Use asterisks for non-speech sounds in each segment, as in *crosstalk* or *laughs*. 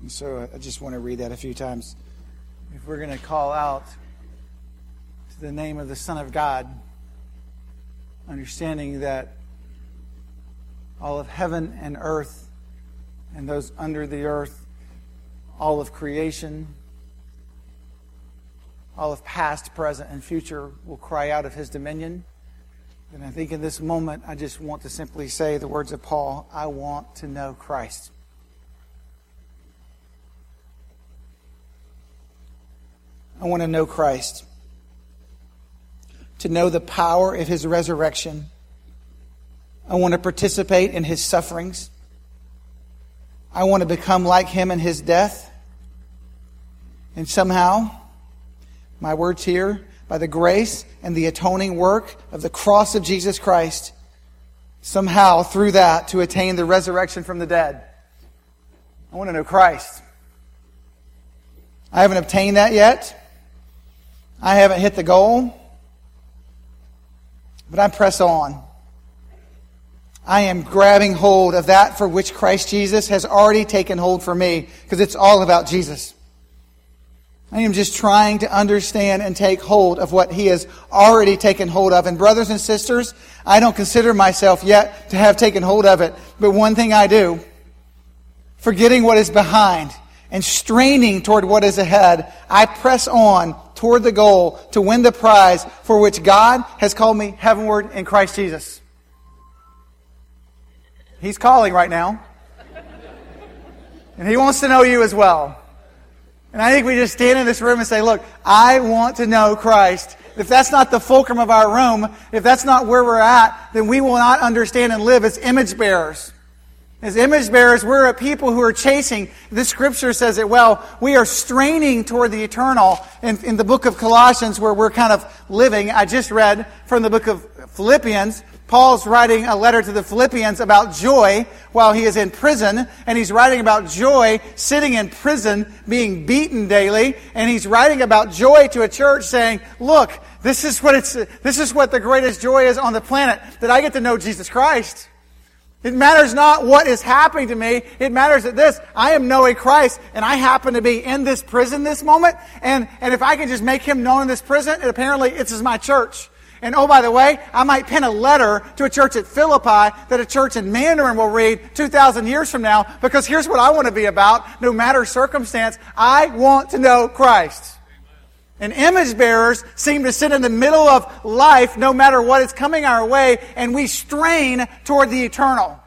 And so I just want to read that a few times. If we're going to call out to the name of the Son of God, understanding that all of heaven and earth and those under the earth, all of creation, all of past, present, and future will cry out of his dominion. And I think in this moment, I just want to simply say the words of Paul I want to know Christ. I want to know Christ. To know the power of his resurrection. I want to participate in his sufferings. I want to become like him in his death. And somehow, my words here, by the grace and the atoning work of the cross of Jesus Christ, somehow through that to attain the resurrection from the dead. I want to know Christ. I haven't obtained that yet. I haven't hit the goal. But I press on. I am grabbing hold of that for which Christ Jesus has already taken hold for me because it's all about Jesus. I am just trying to understand and take hold of what he has already taken hold of. And brothers and sisters, I don't consider myself yet to have taken hold of it. But one thing I do, forgetting what is behind and straining toward what is ahead, I press on toward the goal to win the prize for which God has called me heavenward in Christ Jesus. He's calling right now. And he wants to know you as well. And I think we just stand in this room and say, look, I want to know Christ. If that's not the fulcrum of our room, if that's not where we're at, then we will not understand and live as image bearers. As image bearers, we're a people who are chasing. This scripture says it well. We are straining toward the eternal. In, in the book of Colossians, where we're kind of living, I just read from the book of Philippians, Paul's writing a letter to the Philippians about joy while he is in prison, and he's writing about joy sitting in prison, being beaten daily, and he's writing about joy to a church saying, look, this is what it's, this is what the greatest joy is on the planet, that I get to know Jesus Christ. It matters not what is happening to me. It matters that this, I am knowing Christ, and I happen to be in this prison this moment, and, and if I can just make him known in this prison, and apparently it's my church. And oh, by the way, I might pen a letter to a church at Philippi that a church in Mandarin will read 2,000 years from now because here's what I want to be about. No matter circumstance, I want to know Christ. And image bearers seem to sit in the middle of life no matter what is coming our way, and we strain toward the eternal.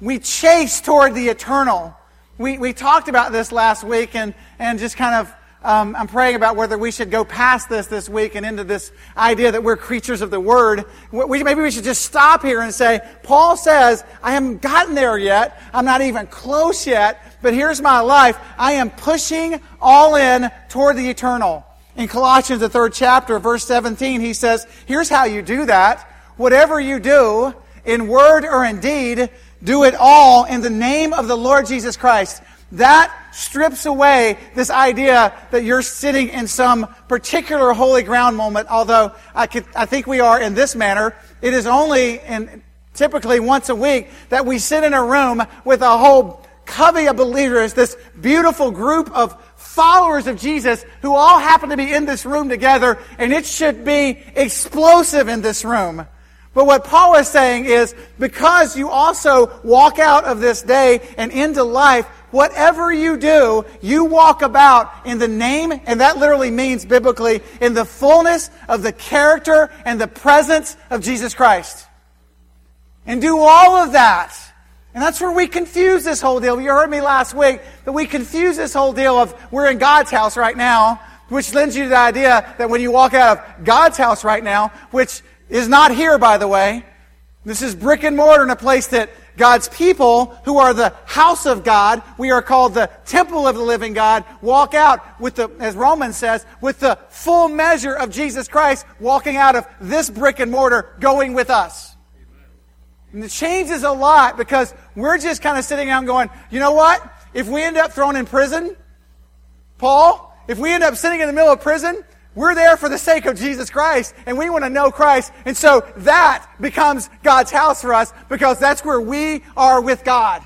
We chase toward the eternal. We, we talked about this last week and, and just kind of um, I'm praying about whether we should go past this this week and into this idea that we're creatures of the Word. We, maybe we should just stop here and say, Paul says, I haven't gotten there yet. I'm not even close yet, but here's my life. I am pushing all in toward the eternal. In Colossians, the third chapter, verse 17, he says, Here's how you do that. Whatever you do, in word or in deed, do it all in the name of the Lord Jesus Christ that strips away this idea that you're sitting in some particular holy ground moment, although I, could, I think we are in this manner. It is only in, typically once a week that we sit in a room with a whole covey of believers, this beautiful group of followers of Jesus who all happen to be in this room together, and it should be explosive in this room. But what Paul is saying is because you also walk out of this day and into life whatever you do, you walk about in the name, and that literally means biblically, in the fullness of the character and the presence of Jesus Christ. And do all of that. And that's where we confuse this whole deal. You heard me last week that we confuse this whole deal of we're in God's house right now, which lends you to the idea that when you walk out of God's house right now, which is not here, by the way, this is brick and mortar in a place that God's people, who are the house of God, we are called the temple of the living God, walk out with the, as Romans says, with the full measure of Jesus Christ walking out of this brick and mortar, going with us. And it changes a lot because we're just kind of sitting down going, you know what? If we end up thrown in prison, Paul, if we end up sitting in the middle of prison, we're there for the sake of Jesus Christ, and we want to know Christ. And so that becomes God's house for us because that's where we are with God.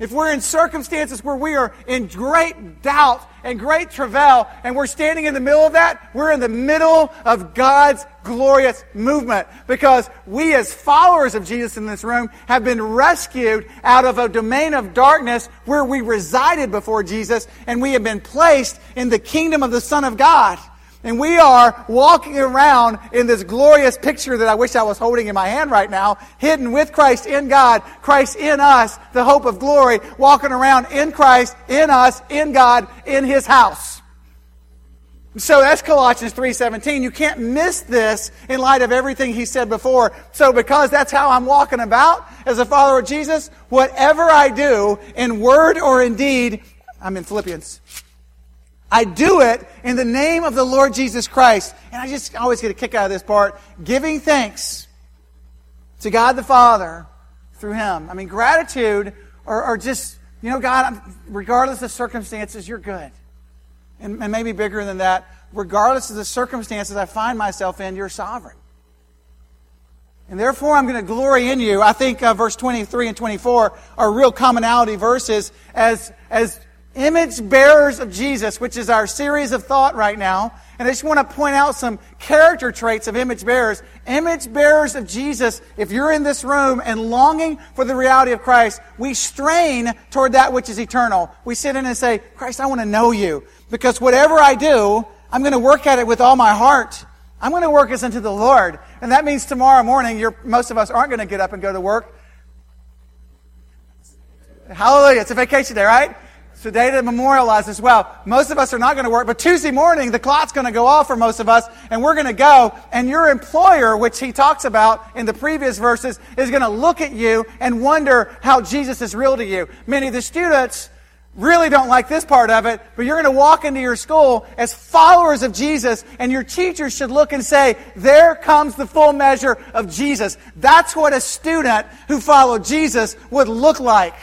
If we're in circumstances where we are in great doubt and great travail, and we're standing in the middle of that, we're in the middle of God's glorious movement. Because we, as followers of Jesus in this room, have been rescued out of a domain of darkness where we resided before Jesus, and we have been placed in the kingdom of the Son of God. And we are walking around in this glorious picture that I wish I was holding in my hand right now, hidden with Christ in God, Christ in us, the hope of glory, walking around in Christ, in us, in God, in His house. So that's Colossians 3:17. You can't miss this in light of everything he said before. So because that's how I'm walking about as a follower of Jesus, whatever I do in word or in deed, I'm in Philippians. I do it in the name of the Lord Jesus Christ. And I just always get a kick out of this part. Giving thanks to God the Father through Him. I mean, gratitude or, or just, you know, God, regardless of circumstances, you're good. And, and maybe bigger than that, regardless of the circumstances I find myself in, you're sovereign. And therefore, I'm going to glory in you. I think uh, verse 23 and 24 are real commonality verses as, as image bearers of Jesus, which is our series of thought right now. And I just want to point out some character traits of image bearers. Image bearers of Jesus, if you're in this room and longing for the reality of Christ, we strain toward that which is eternal. We sit in and say, Christ, I want to know you. Because whatever I do, I'm going to work at it with all my heart. I'm going to work as unto the Lord. And that means tomorrow morning, most of us aren't going to get up and go to work. Hallelujah. It's a vacation day, right? Today to memorialize as well. Most of us are not going to work, but Tuesday morning, the clock's going to go off for most of us, and we're going to go, and your employer, which he talks about in the previous verses, is going to look at you and wonder how Jesus is real to you. Many of the students really don't like this part of it, but you're going to walk into your school as followers of Jesus, and your teachers should look and say, There comes the full measure of Jesus. That's what a student who followed Jesus would look like.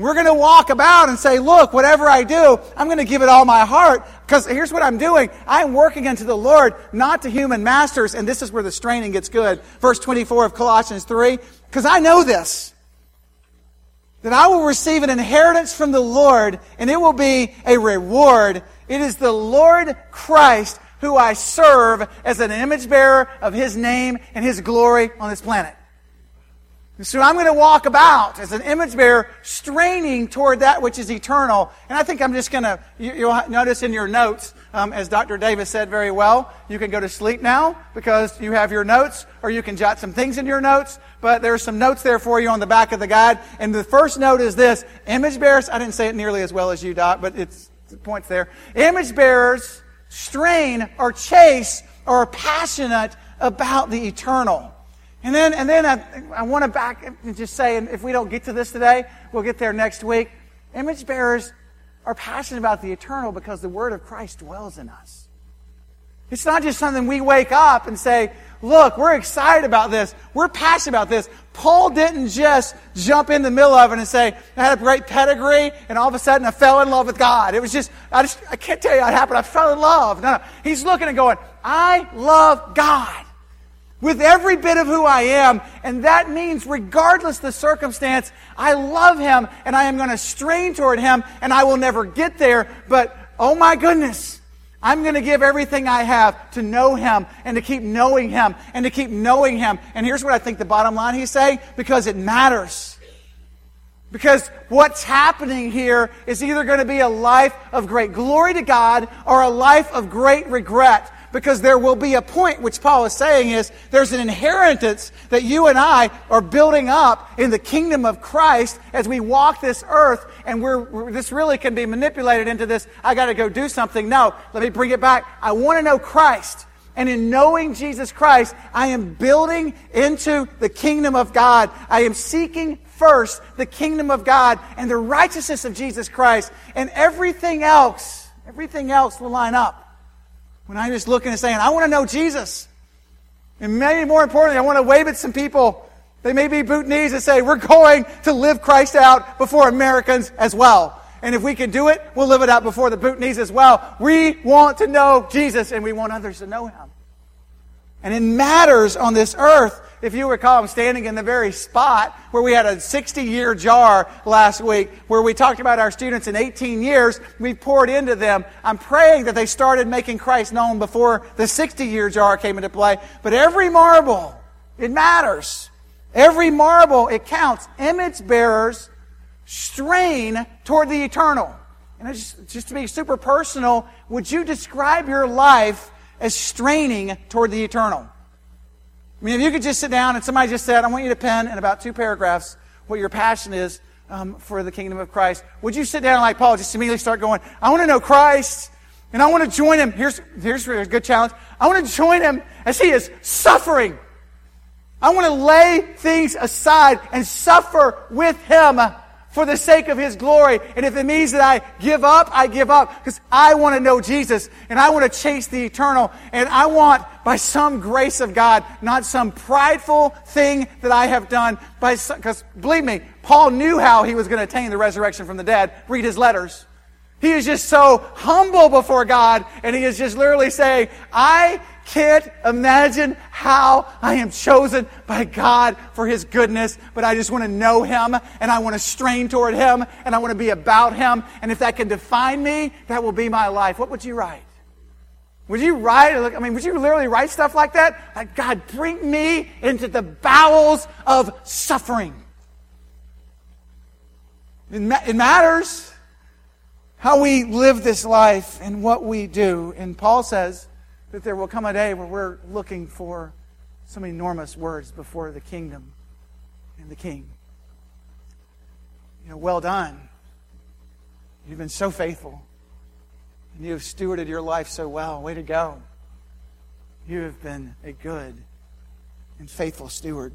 We're going to walk about and say, look, whatever I do, I'm going to give it all my heart. Because here's what I'm doing. I'm working unto the Lord, not to human masters. And this is where the straining gets good. Verse 24 of Colossians 3. Because I know this. That I will receive an inheritance from the Lord, and it will be a reward. It is the Lord Christ who I serve as an image bearer of His name and His glory on this planet. So I'm going to walk about as an image bearer, straining toward that which is eternal. And I think I'm just going to, you, will notice in your notes, um, as Dr. Davis said very well, you can go to sleep now because you have your notes, or you can jot some things in your notes. But there's some notes there for you on the back of the guide. And the first note is this image bearers, I didn't say it nearly as well as you, Doc, but it's, the point's there. Image bearers strain or chase or are passionate about the eternal. And then, and then I, I want to back and just say, and if we don't get to this today, we'll get there next week. Image bearers are passionate about the eternal because the Word of Christ dwells in us. It's not just something we wake up and say, look, we're excited about this. We're passionate about this. Paul didn't just jump in the middle of it and say, I had a great pedigree and all of a sudden I fell in love with God. It was just, I just, I can't tell you how it happened. I fell in love. No, no. He's looking and going, I love God with every bit of who I am. And that means, regardless the circumstance, I love Him and I am going to strain toward Him and I will never get there. But, oh my goodness, I'm going to give everything I have to know Him and to keep knowing Him and to keep knowing Him. And here's what I think the bottom line He's saying because it matters. Because what's happening here is either going to be a life of great glory to God or a life of great regret because there will be a point, which Paul is saying is there's an inheritance that you and I are building up in the kingdom of Christ as we walk this earth, and we're, this really can be manipulated into this, I got to go do something. No, let me bring it back. I want to know Christ. And in knowing Jesus Christ, I am building into the kingdom of God. I am seeking first the kingdom of God and the righteousness of Jesus Christ. And everything else, everything else will line up. When I'm just looking and saying, I want to know Jesus. And maybe more importantly, I want to wave at some people. They may be Bhutanese and say, we're going to live Christ out before Americans as well. And if we can do it, we'll live it out before the Bhutanese as well. We want to know Jesus and we want others to know him. And it matters on this earth. If you recall, I'm standing in the very spot where we had a 60 year jar last week, where we talked about our students in 18 years. We poured into them. I'm praying that they started making Christ known before the 60 year jar came into play. But every marble, it matters. Every marble, it counts. Image bearers strain toward the eternal. And just, just to be super personal, would you describe your life as straining toward the eternal? I mean, if you could just sit down and somebody just said, I want you to pen in about two paragraphs what your passion is um, for the kingdom of Christ, would you sit down like Paul, just immediately start going, I want to know Christ, and I want to join him. Here's, here's a good challenge. I want to join him as he is suffering. I want to lay things aside and suffer with him for the sake of His glory. And if it means that I give up, I give up because I want to know Jesus and I want to chase the eternal. And I want, by some grace of God, not some prideful thing that I have done, because believe me, Paul knew how he was going to attain the resurrection from the dead. Read his letters. He is just so humble before God, and he is just literally saying, I can't imagine how I am chosen by God for His goodness, but I just want to know Him and I want to strain toward Him and I want to be about Him. And if that can define me, that will be my life. What would you write? Would you write, I mean, would you literally write stuff like that? Like, God, bring me into the bowels of suffering. It, ma- it matters how we live this life and what we do. And Paul says, that there will come a day where we're looking for some enormous words before the kingdom and the king. You know, well done. You've been so faithful. And you have stewarded your life so well. Way to go. You have been a good and faithful steward.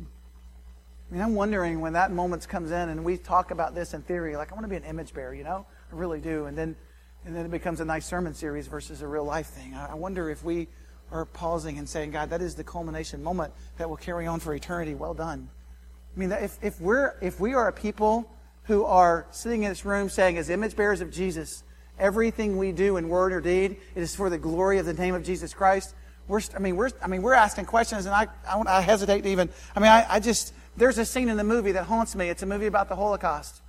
I mean, I'm wondering when that moment comes in and we talk about this in theory, like, I want to be an image bearer, you know? I really do. And then and then it becomes a nice sermon series versus a real life thing. I wonder if we are pausing and saying, God, that is the culmination moment that will carry on for eternity. Well done. I mean, if, if, we're, if we are a people who are sitting in this room saying, as image bearers of Jesus, everything we do in word or deed, it is for the glory of the name of Jesus Christ. We're, I mean, we're, I mean, we're asking questions, and I, I, I hesitate to even. I mean, I, I just there's a scene in the movie that haunts me. It's a movie about the Holocaust,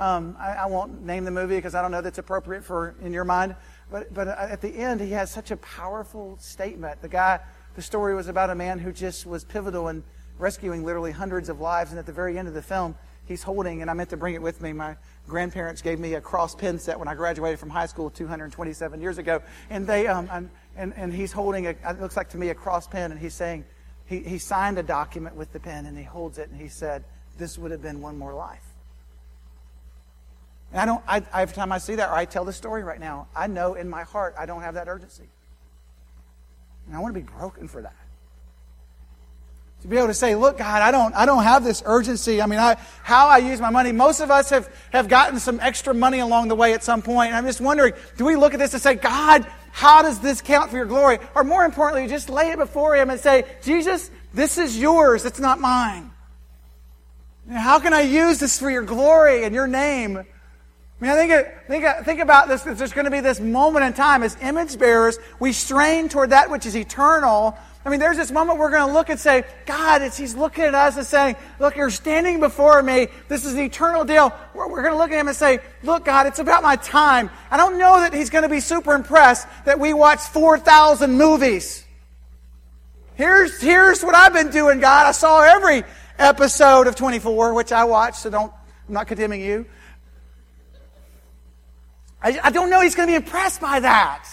um, I, I, won't name the movie because I don't know that's appropriate for in your mind. But, but at the end, he has such a powerful statement. The guy, the story was about a man who just was pivotal in rescuing literally hundreds of lives. And at the very end of the film, he's holding, and I meant to bring it with me. My grandparents gave me a cross pin set when I graduated from high school 227 years ago. And they, um, and, and he's holding, a, it looks like to me, a cross pin, and he's saying, he, he signed a document with the pen, and he holds it, and he said, this would have been one more life. And I don't, I, every time I see that or I tell the story right now, I know in my heart I don't have that urgency. And I want to be broken for that. To be able to say, look, God, I don't, I don't have this urgency. I mean, I, how I use my money. Most of us have, have gotten some extra money along the way at some point. And I'm just wondering, do we look at this and say, God, how does this count for your glory? Or more importantly, just lay it before Him and say, Jesus, this is yours. It's not mine. How can I use this for your glory and your name? I mean, I think, think, uh, think about this. There's going to be this moment in time as image bearers, we strain toward that which is eternal. I mean, there's this moment we're going to look and say, God, He's looking at us and saying, Look, you're standing before me. This is the eternal deal. We're, we're going to look at Him and say, Look, God, it's about my time. I don't know that He's going to be super impressed that we watched 4,000 movies. Here's, here's what I've been doing, God. I saw every episode of 24, which I watched, so don't, I'm not condemning you. I, I don't know he's going to be impressed by that.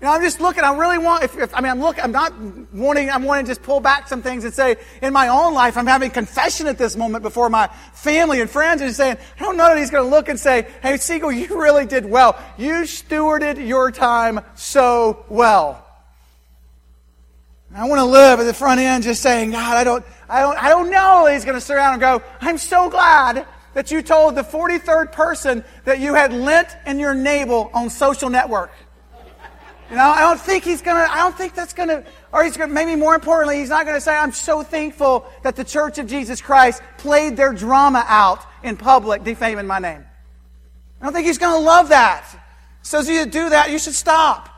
You know, I'm just looking. I really want. If, if, I mean, I'm looking. I'm not wanting. I'm wanting to just pull back some things and say, in my own life, I'm having confession at this moment before my family and friends, and saying, I don't know that he's going to look and say, "Hey, Seagle, you *laughs* really did well. You stewarded your time so well." I want to live at the front end, just saying, God, I don't, I don't, I don't know. He's going to sit around and go, I'm so glad that you told the 43rd person that you had lint in your navel on social network. You know, I don't think he's gonna, I don't think that's gonna, or he's gonna, maybe more importantly, he's not gonna say, I'm so thankful that the Church of Jesus Christ played their drama out in public, defaming my name. I don't think he's gonna love that. So as you do that, you should stop.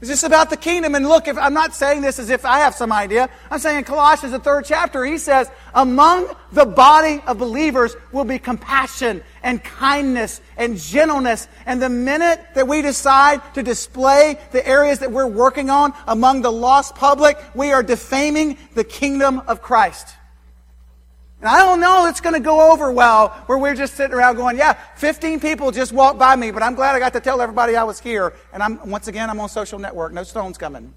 It's just about the kingdom. And look, if I'm not saying this as if I have some idea. I'm saying in Colossians, the third chapter, he says, among the body of believers will be compassion and kindness and gentleness. And the minute that we decide to display the areas that we're working on among the lost public, we are defaming the kingdom of Christ. And I don't know it's going to go over well where we're just sitting around going, yeah, 15 people just walked by me, but I'm glad I got to tell everybody I was here. And I'm, once again, I'm on social network. No stones coming.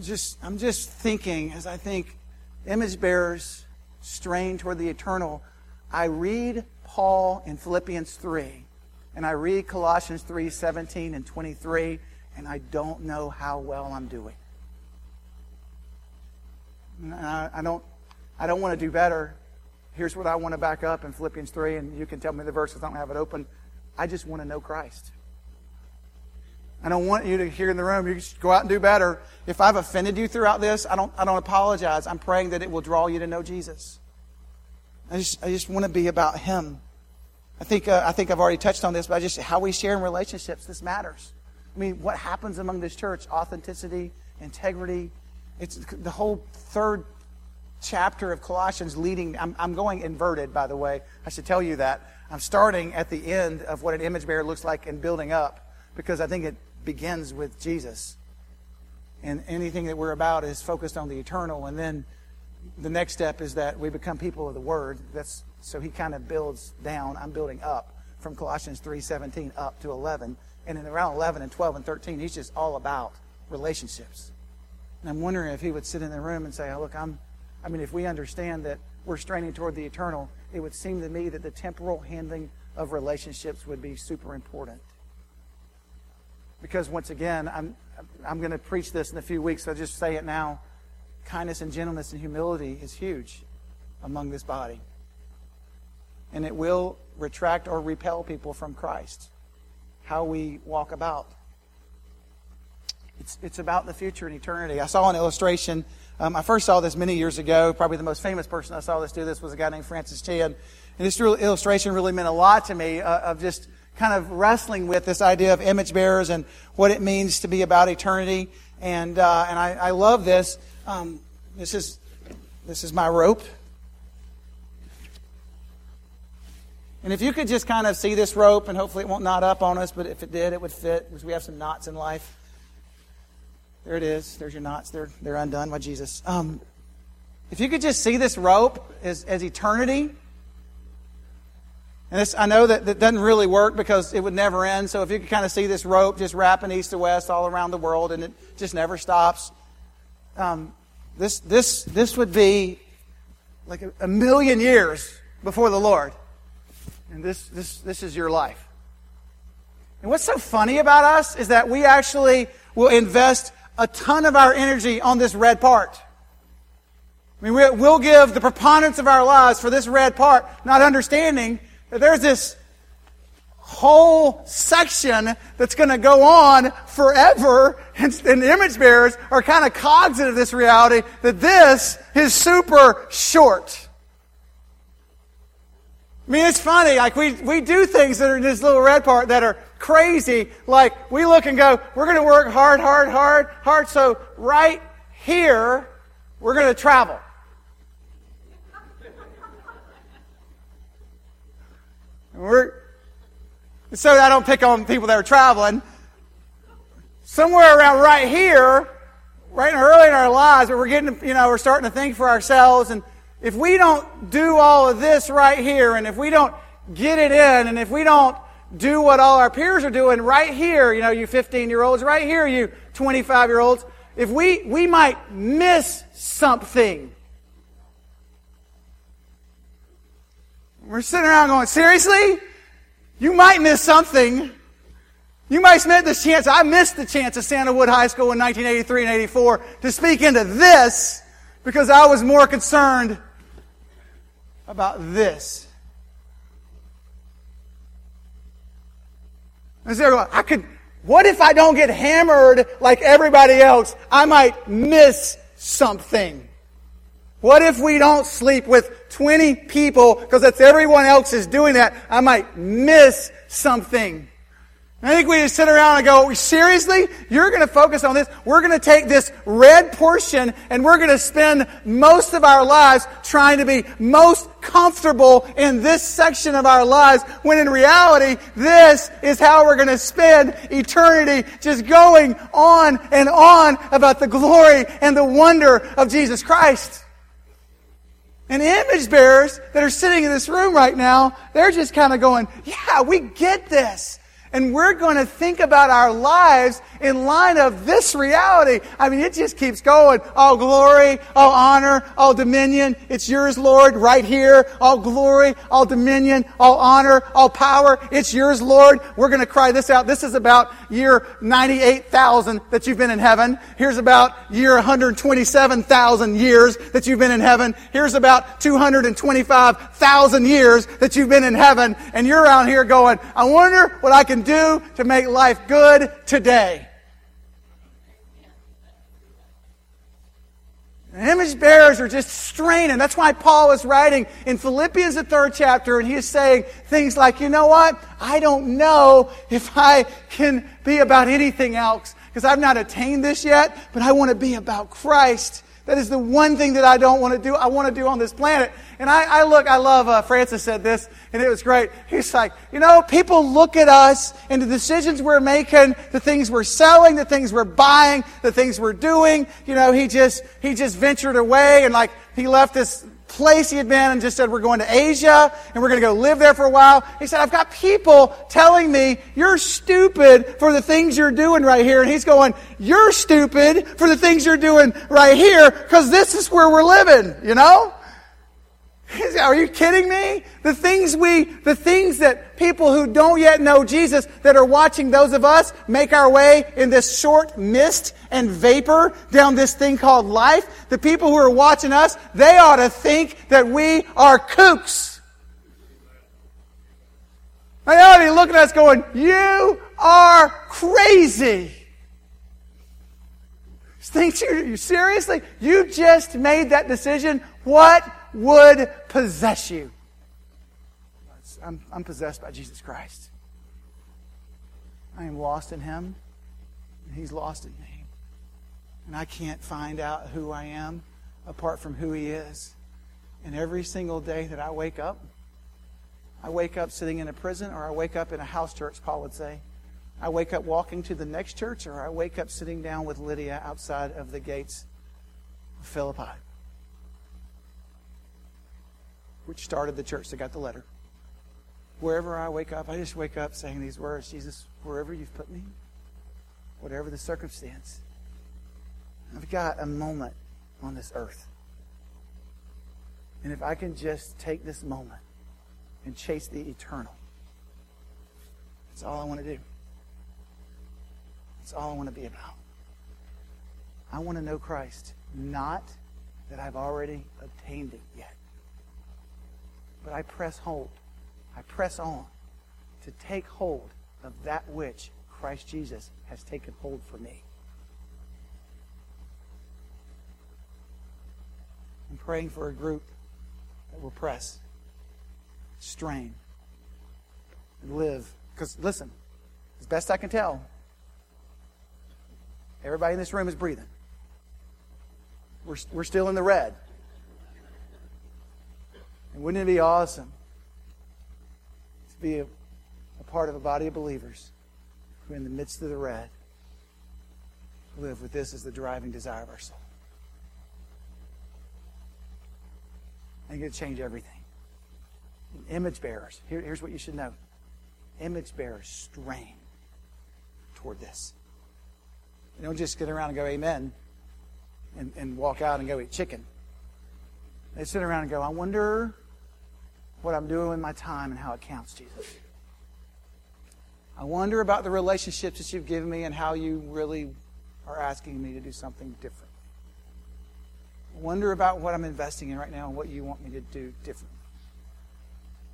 Just, I'm just thinking as I think image bearers strain toward the eternal. I read Paul in Philippians 3, and I read Colossians 3 17 and 23, and I don't know how well I'm doing. I, I don't I don't want to do better. Here's what I want to back up in Philippians 3, and you can tell me the verses. I don't have it open. I just want to know Christ. I don't want you to hear in the room, you just go out and do better. If I've offended you throughout this, I don't, I don't apologize. I'm praying that it will draw you to know Jesus. I just, I just want to be about Him. I think, uh, I think I've already touched on this, but I just, how we share in relationships, this matters. I mean, what happens among this church? Authenticity, integrity. It's the whole third chapter of Colossians leading, I'm, I'm going inverted, by the way. I should tell you that. I'm starting at the end of what an image bearer looks like and building up because I think it begins with Jesus. And anything that we're about is focused on the eternal. And then the next step is that we become people of the Word. That's so he kind of builds down. I'm building up from Colossians 3:17 up to 11. And in around 11 and 12 and 13, he's just all about relationships. And I'm wondering if he would sit in the room and say, oh, "Look, I'm I mean, if we understand that we're straining toward the eternal, it would seem to me that the temporal handling of relationships would be super important. Because once again, I'm, I'm going to preach this in a few weeks, so I'll just say it now. Kindness and gentleness and humility is huge among this body. And it will retract or repel people from Christ. How we walk about. It's, it's about the future and eternity. I saw an illustration um, I first saw this many years ago. Probably the most famous person I saw this do this was a guy named Francis Chan. And this illustration really meant a lot to me uh, of just kind of wrestling with this idea of image bearers and what it means to be about eternity. And, uh, and I, I, love this. Um, this, is, this is my rope. And if you could just kind of see this rope, and hopefully it won't knot up on us, but if it did, it would fit because we have some knots in life. There it is. There's your knots. They're, they're undone by Jesus. Um, if you could just see this rope as, as eternity, and this, I know that that doesn't really work because it would never end. So if you could kind of see this rope just wrapping east to west all around the world and it just never stops, um, this, this, this would be like a, a million years before the Lord. And this, this, this is your life. And what's so funny about us is that we actually will invest a ton of our energy on this red part. I mean, we'll give the preponderance of our lives for this red part, not understanding that there's this whole section that's going to go on forever, and, image bearers are kind of cognizant of this reality that this is super short. I mean, it's funny. Like, we, we do things that are in this little red part that are crazy. Like, we look and go, we're going to work hard, hard, hard, hard. So, right here, we're going to travel. we're, so I don't pick on people that are traveling. Somewhere around right here, right early in our lives, we're getting, you know, we're starting to think for ourselves and if we don't do all of this right here, and if we don't get it in, and if we don't do what all our peers are doing right here, you know, you 15 year olds, right here, you 25 year olds, if we, we might miss something. We're sitting around going, seriously? You might miss something. You might miss the chance. I missed the chance at Santa Wood High School in 1983 and 84 to speak into this because I was more concerned about this. So I could, what if I don't get hammered like everybody else? I might miss something. What if we don't sleep with 20 people because that's everyone else is doing that? I might miss something. I think we just sit around and go, seriously? You're going to focus on this? We're going to take this red portion and we're going to spend most of our lives trying to be most comfortable in this section of our lives when in reality, this is how we're going to spend eternity just going on and on about the glory and the wonder of Jesus Christ. And image bearers that are sitting in this room right now, they're just kind of going, yeah, we get this. And we're going to think about our lives in line of this reality. I mean, it just keeps going. All glory, all honor, all dominion. It's yours, Lord, right here. All glory, all dominion, all honor, all power. It's yours, Lord. We're going to cry this out. This is about year 98,000 that you've been in heaven. Here's about year 127,000 years that you've been in heaven. Here's about 225,000 years that you've been in heaven. And you're out here going, I wonder what I can do to make life good today. And image bearers are just straining. That's why Paul is writing in Philippians, the third chapter, and he is saying things like, you know what? I don't know if I can be about anything else because I've not attained this yet, but I want to be about Christ. That is the one thing that I don't want to do. I want to do on this planet. And I, I look, I love, uh, Francis said this, and it was great. He's like, you know, people look at us and the decisions we're making, the things we're selling, the things we're buying, the things we're doing. You know, he just, he just ventured away and like, he left this place he had been and just said, We're going to Asia and we're going to go live there for a while. He said, I've got people telling me you're stupid for the things you're doing right here. And he's going, You're stupid for the things you're doing right here because this is where we're living, you know? Are you kidding me? The things we, the things that people who don't yet know Jesus that are watching those of us make our way in this short mist and vapor down this thing called life, the people who are watching us, they ought to think that we are kooks. They ought to be looking at us going, you are crazy. Think you seriously? You just made that decision. What would possess you. I'm, I'm possessed by Jesus Christ. I am lost in Him, and He's lost in me. And I can't find out who I am apart from who He is. And every single day that I wake up, I wake up sitting in a prison, or I wake up in a house church, Paul would say. I wake up walking to the next church, or I wake up sitting down with Lydia outside of the gates of Philippi which started the church that got the letter. Wherever I wake up, I just wake up saying these words Jesus, wherever you've put me, whatever the circumstance, I've got a moment on this earth. And if I can just take this moment and chase the eternal, that's all I want to do. That's all I want to be about. I want to know Christ, not that I've already obtained it yet. But I press hold. I press on to take hold of that which Christ Jesus has taken hold for me. I'm praying for a group that will press, strain, and live. Because, listen, as best I can tell, everybody in this room is breathing. We're, we're still in the red. And wouldn't it be awesome to be a, a part of a body of believers who, in the midst of the red, live with this as the driving desire of our soul? I think it'd change everything. Image bearers, here, here's what you should know image bearers strain toward this. They don't just get around and go, Amen, and, and walk out and go eat chicken. They sit around and go, I wonder what I'm doing with my time and how it counts, Jesus. I wonder about the relationships that you've given me and how you really are asking me to do something different. I wonder about what I'm investing in right now and what you want me to do differently.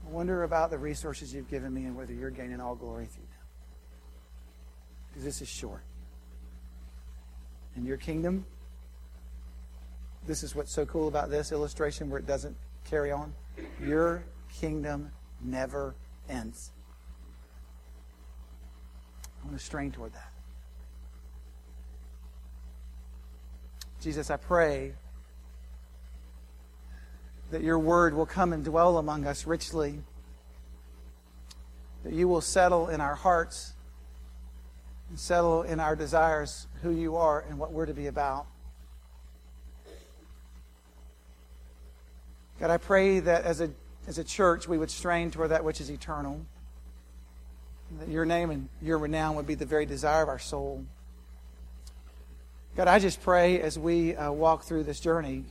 I wonder about the resources you've given me and whether you're gaining all glory through them. Because this is short. In your kingdom, this is what's so cool about this illustration where it doesn't carry on. Your kingdom never ends. I want to strain toward that. Jesus, I pray that your word will come and dwell among us richly, that you will settle in our hearts and settle in our desires who you are and what we're to be about. God, I pray that as a, as a church we would strain toward that which is eternal, that your name and your renown would be the very desire of our soul. God, I just pray as we uh, walk through this journey,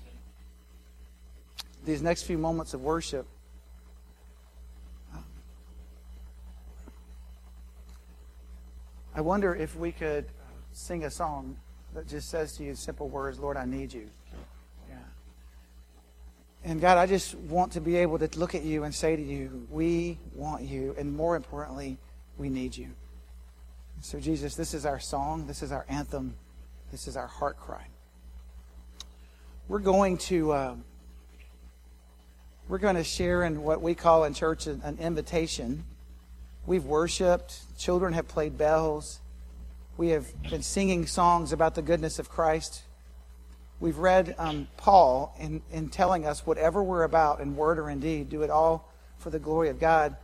these next few moments of worship, I wonder if we could sing a song that just says to you simple words, Lord, I need you. And God, I just want to be able to look at you and say to you, we want you, and more importantly, we need you. So, Jesus, this is our song, this is our anthem, this is our heart cry. We're going to. Uh, we're going to share in what we call in church an, an invitation. We've worshiped, children have played bells, we have been singing songs about the goodness of Christ. We've read um, Paul in, in telling us whatever we're about in word or in deed, do it all for the glory of God.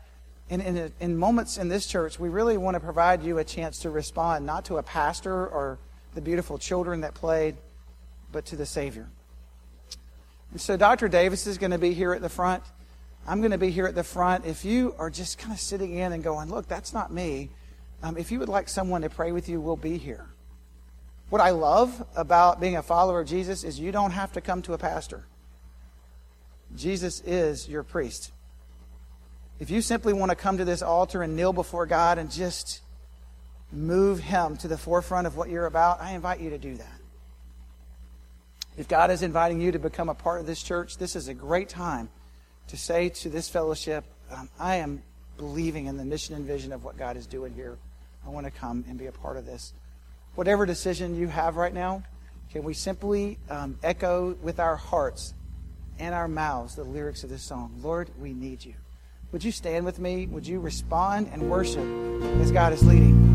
And in, in moments in this church, we really want to provide you a chance to respond, not to a pastor or the beautiful children that played, but to the Savior. And so Dr. Davis is going to be here at the front. I'm going to be here at the front. If you are just kind of sitting in and going, look, that's not me, um, if you would like someone to pray with you, we'll be here. What I love about being a follower of Jesus is you don't have to come to a pastor. Jesus is your priest. If you simply want to come to this altar and kneel before God and just move Him to the forefront of what you're about, I invite you to do that. If God is inviting you to become a part of this church, this is a great time to say to this fellowship, um, I am believing in the mission and vision of what God is doing here. I want to come and be a part of this. Whatever decision you have right now, can we simply um, echo with our hearts and our mouths the lyrics of this song? Lord, we need you. Would you stand with me? Would you respond and worship as God is leading?